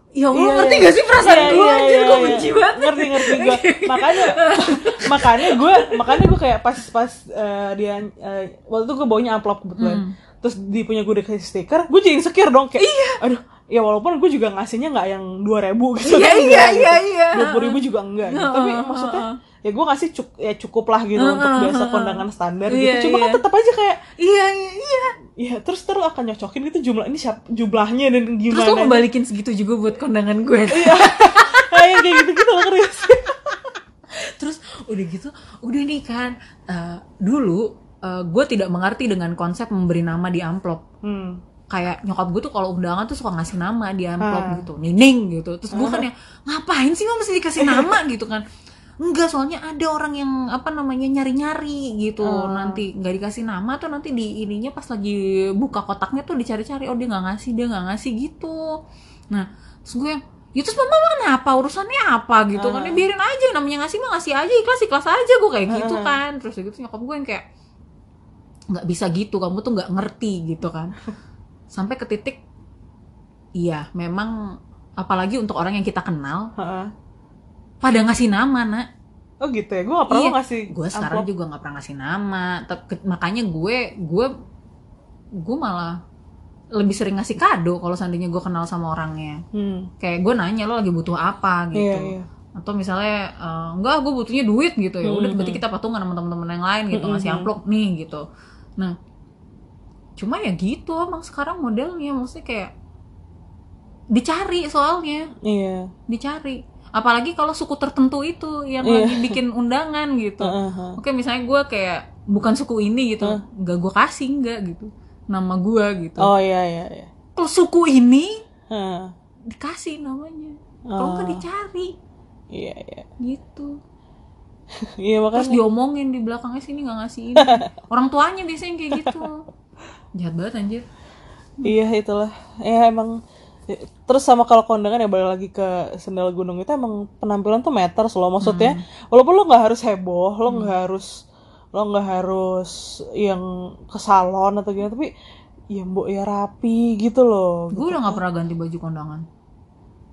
ya Allah Iya, ngerti iya. gak sih perasaan Iya, gue iya, anjir iya, gue iya. benci banget ngerti ngerti gue makanya (laughs) makanya gue makanya gue kayak pas pas eh, dia eh, waktu itu gue bawanya amplop kebetulan Hmm. terus di punya gue dikasih stiker gue jadi insecure dong kayak iya aduh ya walaupun gue juga ngasihnya nggak yang dua ribu gitu Iya, kan, iya, iya, gitu. iya. dua puluh ribu juga enggak gitu. tapi maksudnya ya gue ngasih cuk ya cukup lah gitu untuk biasa kondangan standar Iya, gitu cuma kan iya. tetap aja kayak iya iya iya. Ya terus terus akan nyocokin gitu jumlah ini siapa jumlahnya dan gimana terus lo ngebalikin segitu juga buat kondangan gue. Iya. (laughs) kayak kayak gitu gitu loh Chris. (laughs) Terus udah gitu udah nih kan eh, dulu gue tidak mengerti dengan konsep memberi nama di amplop. Hmm. kayak nyokap gue tuh kalau undangan tuh suka ngasih nama di amplop Ah. gitu nining gitu. Terus gue kan yang ngapain sih lo mesti dikasih (laughs) nama? gitu kan enggak soalnya ada orang yang apa namanya nyari-nyari gitu. Oh. nanti nggak dikasih nama tuh nanti di ininya pas lagi buka kotaknya tuh dicari-cari. Oh dia nggak ngasih dia nggak ngasih gitu. Nah terus gue ya terus mama kenapa? Urusannya apa? Gitu kan. Ya Ah. biarin aja namanya ngasih mah ngasih aja ikhlas ikhlas aja. Gue kayak gitu Ah. kan. Terus gitu nyokap gue yang kayak nggak bisa gitu kamu tuh nggak ngerti gitu kan. (laughs) Sampai ke titik iya memang apalagi untuk orang yang kita kenal. Pada ngasih nama nak Oh gitu ya, gue gak pernah Iya, ngasih gue sekarang amplop. juga nggak pernah ngasih nama makanya gue gue gue malah lebih sering ngasih kado kalau seandainya gue kenal sama orangnya Hmm. kayak gue nanya lo lagi butuh apa gitu Iya, iya. atau misalnya eh, enggak gue butuhnya duit gitu ya udah Mhm. berarti kita patungan sama teman-teman yang lain gitu Mhm. ngasih amplop nih gitu nah cuma ya gitu emang sekarang modelnya maksudnya kayak dicari soalnya Iya. dicari apalagi kalau suku tertentu itu yang Iya. lagi bikin undangan gitu (laughs) Heeh, heeh. oke misalnya gue kayak bukan suku ini gitu Hah? nggak gue kasih nggak gitu nama gue gitu Oh iya iya iya. kalau suku ini Heeh. dikasih namanya kalau nggak Oh. dicari Iya iya. gitu (laughs) Iya terus makanya. diomongin di belakangnya sini nggak ngasih ini (laughs) orang tuanya biasanya kayak gitu jahat banget anjir Iya itulah. Ya emang terus sama kalau kondangan ya balik lagi ke sendal gunung itu emang penampilan tuh meter loh maksudnya Hmm. walaupun lo nggak harus heboh lo nggak harus lo nggak harus yang ke salon atau gitu tapi ya mbok ya rapi gitu loh gue udah nggak pernah ganti baju kondangan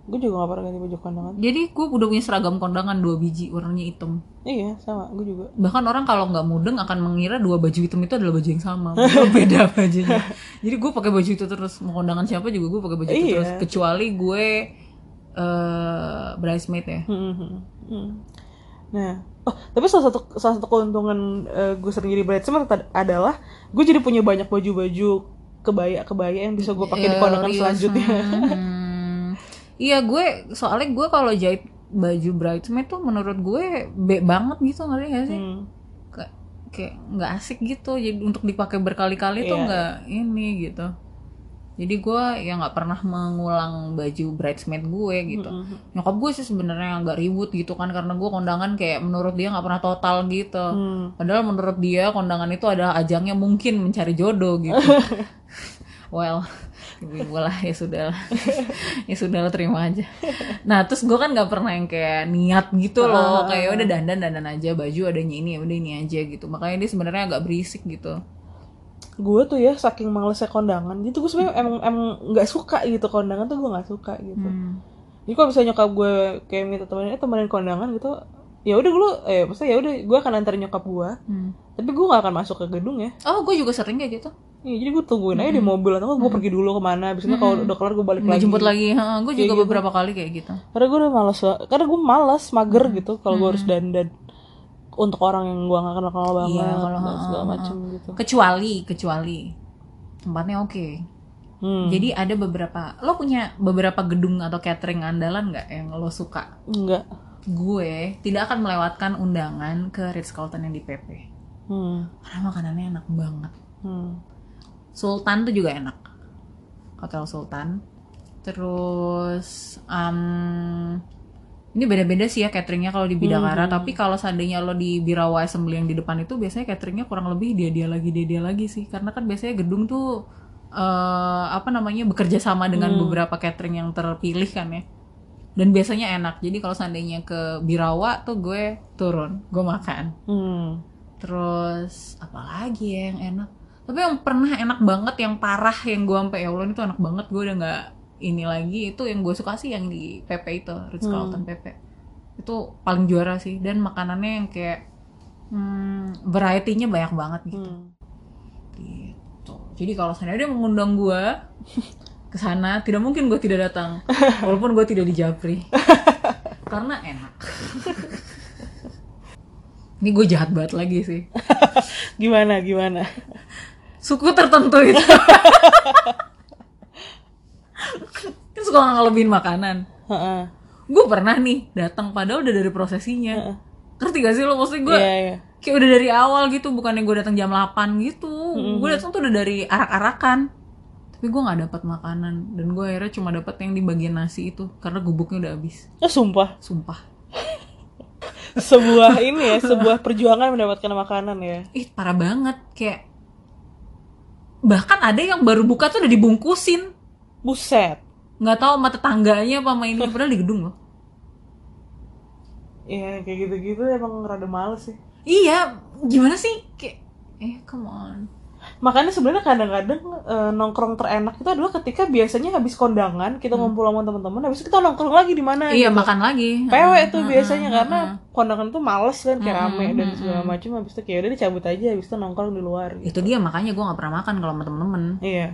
gue juga gak pernah ganti baju kondangan. Jadi gue udah punya seragam kondangan dua biji warnanya hitam. Iya sama gue juga. Bahkan orang kalau nggak mudeng akan mengira dua baju hitam itu adalah baju yang sama. (laughs) Beda bajunya. Jadi gue pakai baju itu terus. Mau kondangan siapa juga gue pakai baju itu Iya. terus kecuali gue eh bridesmaid ya. Hmm, hmm, hmm. Nah, oh tapi salah satu salah satu keuntungan eh, gue sering jadi bridesmaid adalah gue jadi punya banyak baju-baju kebaya-kebaya yang bisa gue pakai di Iya, kondangan selanjutnya. Iya gue soalnya gue kalau jahit baju bridesmaid tuh menurut gue be banget gitu ngerti gak sih? Hmm. Kayak kayak nggak asik gitu jadi untuk dipakai berkali-kali tuh Iya. nggak ini gitu. Jadi gue ya nggak pernah mengulang baju bridesmaid gue gitu. Hmm. Nyokap gue sih sebenarnya nggak ribut gitu kan karena gue kondangan kayak menurut dia nggak pernah total gitu. Hmm. Padahal menurut dia kondangan itu adalah ajangnya mungkin mencari jodoh gitu. (laughs) well, gue lah ya sudah lah. ya sudah lah terima aja. Nah terus gue kan nggak pernah yang kayak niat gitu loh, Ah. kayak udah dandan dandan aja baju adanya ini ya udah ini aja gitu. Makanya dia sebenarnya agak berisik gitu. Gue tuh ya saking malesnya kondangan, gitu gue sebenarnya emang emang nggak suka gitu kondangan tuh gue nggak suka gitu. Hmm. Jadi kalau misalnya nyokap gue kayak minta temenin, eh temenin kondangan gitu, ya udah gue, eh maksudnya ya udah gue akan antarin nyokap gue, Hmm. tapi gue gak akan masuk ke gedung ya. Oh gue juga sering kayak gitu. Iya, jadi gue tungguin aja di mobil atau gue pergi dulu ke mana. Biasanya kalau udah kelar gue balik lagi. jemput lagi. gue juga gitu. beberapa kali kayak gitu. Karena gue udah males banget. Karena gue males, mager gitu. Kalau gue harus dandan untuk orang yang gue gak kenal kenal banget, Iya, kalau- dan segala macem gitu. Kecuali kecuali tempatnya oke. Hmm. Jadi ada beberapa, lo punya beberapa gedung atau catering andalan nggak yang lo suka? enggak. Gue tidak akan melewatkan undangan ke Ritz Carlton yang di PP. Hmm. Karena makanannya enak banget. Hmm. Sultan tuh juga enak. Hotel Sultan. Terus, um, ini beda-beda sih ya cateringnya kalau di Bidakara. Tapi kalau seandainya lo di Birawa Assembly yang di depan itu biasanya cateringnya kurang lebih dia dia lagi dia dia lagi sih. Karena kan biasanya gedung tuh eh apa namanya bekerja sama dengan beberapa catering yang terpilih kan ya. Dan biasanya enak. Jadi kalau seandainya ke Birawa tuh gue turun, gue makan. Hmm. Terus apa lagi ya yang enak? Tapi yang pernah enak banget, yang parah, yang gue sampai ya Allah itu enak banget, gue udah nggak ini lagi itu yang gue suka sih yang di PP itu Ritz Carlton PP itu paling juara sih dan makanannya yang kayak hmm, variety-nya banyak banget gitu. Hmm. gitu. Jadi kalau sana dia mengundang gue (laughs) ke sana, tidak mungkin gue tidak datang, (laughs) walaupun gue tidak di Japri, (laughs) karena enak. Ini gue jahat banget lagi sih. Gimana, gimana? Suku tertentu itu. (laughs) Kan suka ngelebihin makanan. Heeh. gue pernah nih datang padahal udah dari prosesinya. Ngerti gak sih lo? Maksudnya gue Iya, iya. kayak udah dari awal gitu bukannya gue datang jam 8 gitu. Gue datang tuh udah dari arak-arakan. Tapi gue nggak dapat makanan. Dan gue akhirnya cuma dapat yang di bagian nasi itu karena gubuknya udah habis. Oh, sumpah. sumpah. (laughs) Sebuah ini ya sebuah perjuangan mendapatkan makanan ya? Ih parah banget. Kayak bahkan ada yang baru buka tuh udah dibungkusin. Buset. Nggak tahu sama tetangganya apa sama ini. (laughs) Padahal di gedung loh. Ya kayak gitu-gitu emang rada males sih. Iya gimana sih? Kayak eh come on makanya sebenarnya kadang-kadang eh, nongkrong terenak itu adalah ketika biasanya habis kondangan kita ngumpul sama teman-teman habis itu kita nongkrong lagi di mana iya gitu. makan lagi. PW tuh Heeh, biasanya heeh, karena heeh. kondangan tuh males kan kayak rame dan segala macam habis itu kayak udah dicabut aja habis itu nongkrong di luar gitu. itu dia makanya gue nggak pernah makan kalau sama temen-temen. Iya.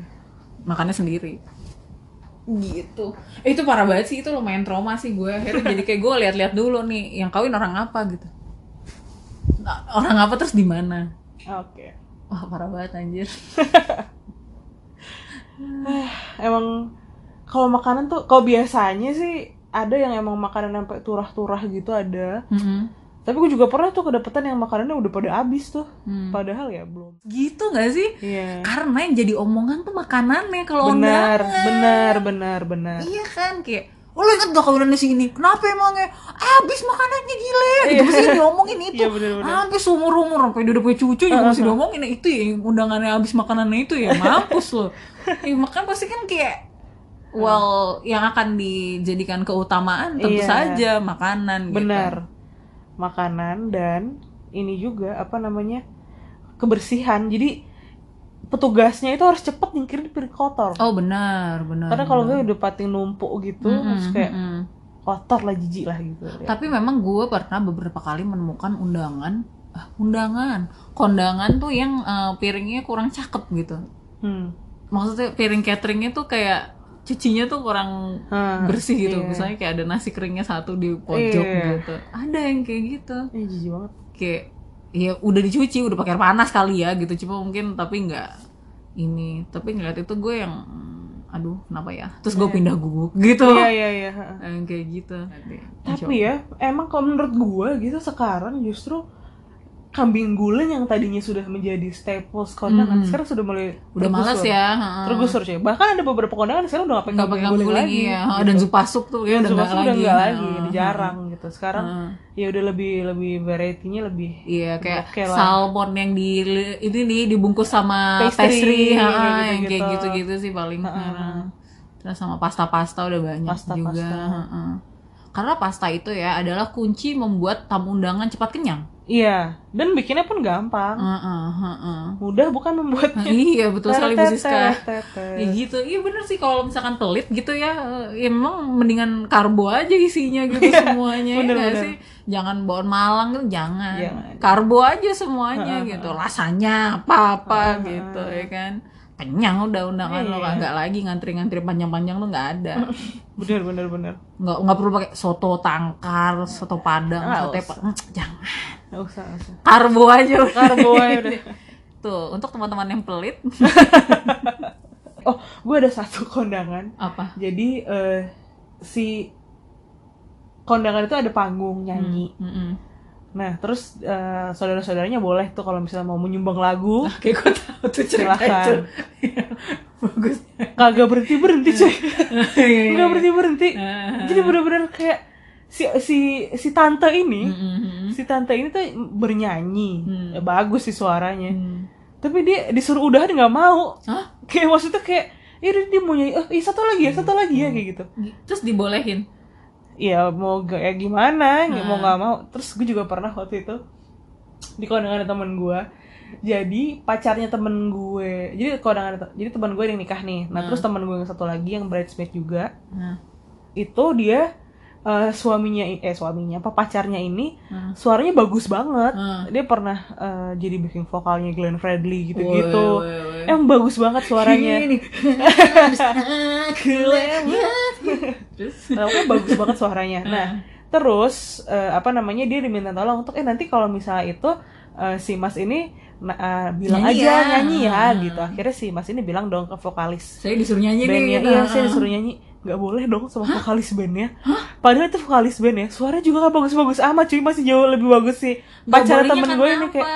Makannya sendiri. Gitu. Eh, itu parah banget sih itu lumayan trauma sih gue akhirnya jadi kayak gue lihat-lihat dulu nih yang kawin orang apa gitu. Nah, orang apa terus di mana? Oke wah parah banget anjir. (sighs) Emang kalau makanan tuh kalau biasanya sih ada yang emang makanan sampai turah-turah gitu ada. Mm-mm. tapi gue juga pernah tuh kedapetan yang makanannya udah pada habis tuh. Hmm. padahal ya belum. Gitu nggak sih? Iya. Karena yang jadi omongan tuh makanannya kalau benar benar benar benar. Iya kan kayak oh, lo inget gak kawinannya sini kenapa emangnya? Habis makanannya gile gitu mesti diomongin (laughs) itu. Iya, bener-bener. habis umur umur sampai dia udah punya cucu juga mesti diomongin. Nah, itu ya undangannya habis makanannya itu ya mampus lo (laughs) ya, makan pasti kan kayak well yang akan dijadikan keutamaan tentu Iya. saja makanan gitu. benar makanan dan ini juga apa namanya kebersihan. Jadi petugasnya itu harus cepet nyingkirin piring kotor oh benar benar karena kalau gue udah pating numpuk gitu Mm-mm, terus kayak mm-mm. kotor lah jijik lah gitu Tapi memang gue pernah beberapa kali menemukan undangan, ah, undangan, kondangan tuh yang eh, piringnya kurang cakep gitu. hmm. Maksudnya piring cateringnya tuh kayak cucinya tuh kurang Hah, bersih gitu. iya. Misalnya kayak ada nasi keringnya satu di pojok Iya. gitu. Ada yang kayak gitu. Eh, jijik banget Kayak ya udah dicuci, udah pakai air panas kali ya gitu. Cuma mungkin tapi nggak ini. Tapi ngeliat itu gue yang hmm, aduh kenapa ya? Terus gue pindah guguk gitu. iya iya iya kayak gitu. tapi ya emang kalau menurut gue gitu sekarang justru kambing guling yang tadinya sudah menjadi staples kondangan sekarang sudah mulai udah tergusur. ya. tergusur coy bahkan ada beberapa kondangan sekarang udah gak nggak pakai kambing guling lagi iya gitu. dan zupa sup tuh ya udah nggak lagi udah nggak lagi Heeh. udah jarang gitu sekarang Heeh. ya udah lebih lebih variety-nya lebih iya kayak Oke lah. salmon yang di ini nih dibungkus sama Pastry, pastry, heeh, kayak yang kayak gitu-gitu. gitu-gitu sih paling heeh. terus sama pasta-pasta udah banyak Pasta-pasta. juga heeh. karena pasta itu ya adalah kunci membuat tamu undangan cepat kenyang iya dan bikinnya pun gampang Heeh, heeh. mudah bukan membuatnya (laughs) iya betul sekali Bu Siska. Ya gitu, iya bener sih kalau misalkan pelit gitu ya, eh, ya memang mendingan karbo aja isinya gitu semuanya, ya bener, bener. sih? Jangan bawaan malang gitu, jangan. Jangan. Karbo aja semuanya gitu, rasanya apa-apa gitu ya kan. Kenyang udah undangan lo Iya. nggak lagi ngantri-ngantri panjang-panjang tuh nggak ada. (laughs) bener bener bener Nggak nggak perlu pakai soto tangkar, soto padang, sate pa- Hmm, jangan. Nggak usah nggak usah Karbo aja. udah. karbo aja udah (laughs) Tuh, untuk teman-teman yang pelit (laughs) oh gue ada satu kondangan apa? jadi eh, si kondangan itu ada panggung nyanyi Mm-mm. nah terus eh, saudara-saudaranya boleh tuh kalau misalnya mau menyumbang lagu (laughs) Kayak gue tahu tuh cerita Silakan. Bagus. kagak berhenti berhenti cuy Iya, nggak berhenti berhenti Ah. jadi bener-bener kayak si si si tante ini Mm-mm. si tante ini tuh bernyanyi Hmm. Ya, bagus sih suaranya Hmm. tapi dia disuruh udahan nggak mau Hah? kayak maksudnya kayak ya udah dia mau nyanyi eh iya, satu lagi ya satu lagi ya kayak gitu Terus dibolehin. ya mau kayak gimana Hmm. mau nggak mau terus gue juga pernah waktu itu di kondangan temen gue jadi pacarnya temen gue jadi kondangan jadi teman gue yang nikah nih nah terus temen gue yang satu lagi yang bridesmaid juga Nah. itu dia eh, suaminya eh suaminya apa pacarnya ini Hmm. suaranya bagus banget Hmm. dia pernah eh, jadi backing vokalnya Glenn Fredly gitu-gitu Woi, woi, woi. emang bagus banget suaranya. (laughs) Terus. nah, bagus banget suaranya nah terus eh, apa namanya dia diminta tolong untuk eh nanti kalau misalnya itu eh, si mas ini eh, bilang Nyanyi aja ya. nyanyi ya Hmm. gitu akhirnya si mas ini bilang dong ke vokalis Saya disuruh nyanyi nih. gitu. iya saya disuruh nyanyi nggak boleh dong sama vokalis bandnya. Padahal itu vokalis band ya suaranya juga gak bagus-bagus amat cuy. Masih jauh lebih bagus sih. Pacar temen gue ini kayak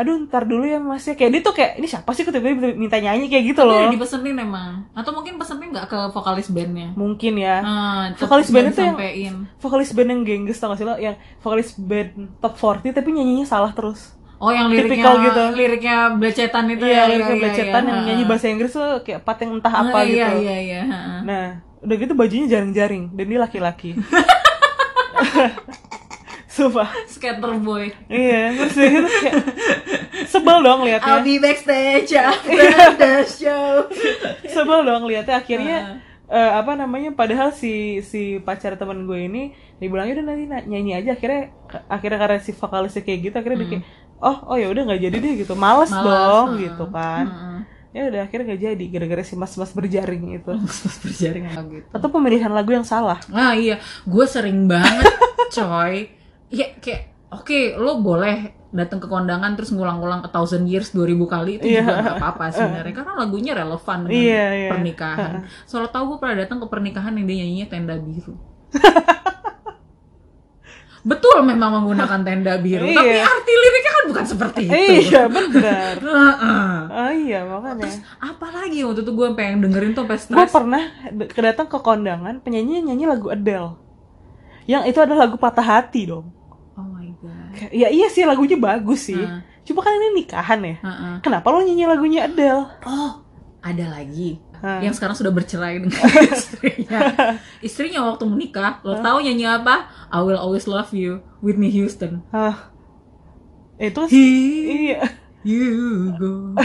aduh ntar dulu ya mas. Ya kayak dia tuh kayak ini siapa sih? Kok tiba-tiba minta nyanyi kayak gitu loh udah dipesenin emang. Atau mungkin pesenin nggak ke vokalis bandnya? Mungkin ya. Ah, Vokalis bandnya tuh yang- vokalis band yang gengges tau gak sih lo? Yang vokalis band top 40 tapi nyanyinya salah terus. Oh yang liriknya gitu. liriknya belecetan itu iya ya, liriknya iya, belecetan iya, yang nyanyi ha. bahasa Inggris tuh kayak part yang entah apa Ah, gitu. Iya iya. Iya. nah udah gitu bajunya jaring-jaring dan dia laki-laki. (laughs) Sumpah. Skater boy. Iya Terus dia gitu kayak Sebel dong liatnya. Be backstage (laughs) after the show. sebel dong liatnya. Akhirnya eh, apa namanya padahal si si pacar teman gue ini dibilangnya udah nanti na- nyanyi aja. Akhirnya akhirnya karena si vokalisnya kayak gitu akhirnya dia kayak oh oh ya udah nggak jadi deh gitu. Males, Males, dong heeh. gitu kan. Heeh. Ya udah akhirnya nggak jadi gara-gara si mas-mas berjaring itu (laughs) Terus berjaring gitu. atau pemilihan lagu yang salah Ah iya, gue sering banget, (laughs) coy. Iya kayak, oke, lo boleh datang ke kondangan terus ngulang-ngulang a thousand years 2000 kali itu Iya. juga nggak apa-apa (laughs) sebenarnya karena lagunya relevan dengan Iya, iya. pernikahan. Soalnya tahu gue pernah datang ke pernikahan yang dia nyanyinya tenda biru. Betul memang menggunakan tenda biru, Iya. tapi arti liriknya kan bukan seperti itu. iya benar (laughs) Heeh. oh iya makanya Apalagi waktu itu gue pengen dengerin tuh sampai gue pernah kedatang ke kondangan penyanyi nyanyi lagu Adele yang itu adalah lagu patah hati dong Oh my god. Ya iya sih lagunya bagus sih Heeh. cuma kan ini nikahan ya Heeh. kenapa lo nyanyi lagunya Adele Oh, ada lagi Hah. yang sekarang sudah bercerai dengan (laughs) istrinya. Istrinya waktu menikah, lo tahu nyanyi apa? I will always love you, Whitney Houston. Hah. itu Here iya you go. (laughs)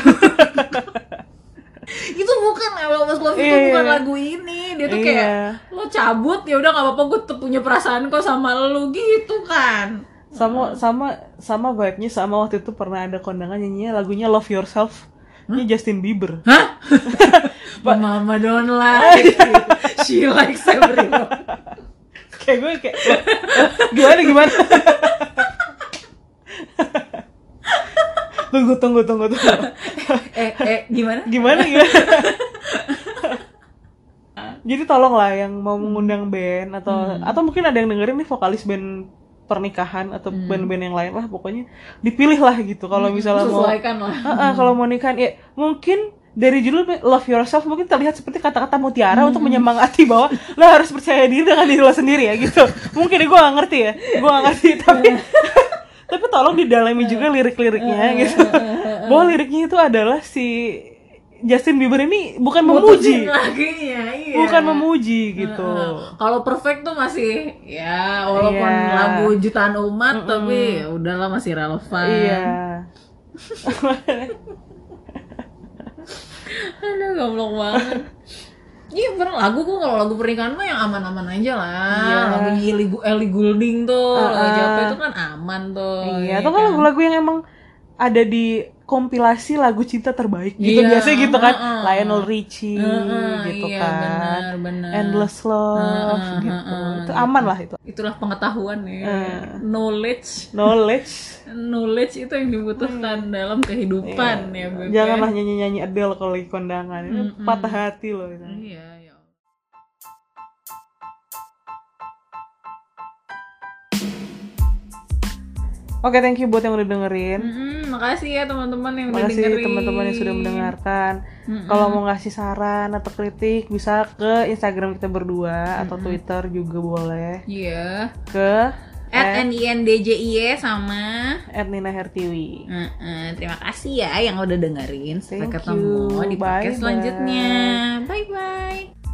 itu bukan I will always love you, Iya, itu bukan iya. lagu ini. Dia tuh Iya. kayak lo cabut ya udah nggak apa-apa gue tetap punya perasaan kok sama lo gitu kan. sama sama sama vibe-nya sama waktu itu pernah ada kondangan nyanyinya lagunya Love Yourself ini Justin Bieber Hah? (laughs) Mama don't like. (laughs) She likes everyone. (laughs) kayak gue kayak "Loh, eh, gimana gimana tunggu tunggu tunggu (laughs) tunggu eh, eh, gimana? gimana gimana jadi tolong lah yang mau mengundang band atau atau mungkin ada yang dengerin nih vokalis band pernikahan atau band-band yang lain lah pokoknya dipilih lah gitu kalau misalnya mau lah. Heeh, kalau mau nikahan ya mungkin dari judul Love Yourself mungkin terlihat seperti kata-kata mutiara untuk menyemangati bahwa lo harus percaya diri dengan diri lo sendiri ya gitu. Mungkin gue gak ngerti ya. Gue gak ngerti (laughs) tapi (laughs) tapi tolong didalami juga lirik-liriknya gitu. bahwa liriknya itu adalah si Justin Bieber ini bukan memuji. Putusin lagunya, iya. bukan memuji gitu. Kalau perfect tuh masih ya walaupun Iya. lagu jutaan umat tapi ya udahlah masih relevan. iya (laughs) Aduh goblok banget. Iya pernah lagu kok kalau lagu pernikahan mah yang aman-aman aja lah. Iya. Lagunya Ellie, Gu- Ellie Goulding tuh, lagu Ah, ah. Japa itu kan aman tuh. iya ya atau kan kan? lagu-lagu yang emang ada di kompilasi lagu cinta terbaik gitu Iya, biasanya gitu kan heeh. Lionel Richie Heeh, gitu iya, kan benar, benar. Endless Love Heeh, gitu heeh, itu aman lah itu Itulah pengetahuan ya. Eh. Knowledge. knowledge Knowledge itu yang dibutuhkan dalam kehidupan ya, Beb. janganlah nyanyi nyanyi Adele kalau lagi kondangan itu patah hati loh itu. Iya, oke thank you buat yang udah dengerin Mm-mm, makasih ya teman-teman yang udah Makasih dengerin. teman-teman yang sudah mendengarkan. Kalau mau ngasih saran atau kritik bisa ke Instagram kita berdua atau Twitter juga boleh. Iya. Ke At NINDJIE sama Nina Hertiwi. Terima kasih ya yang udah dengerin. Sampai Thank ketemu you. di podcast Bye-bye. selanjutnya. Bye bye.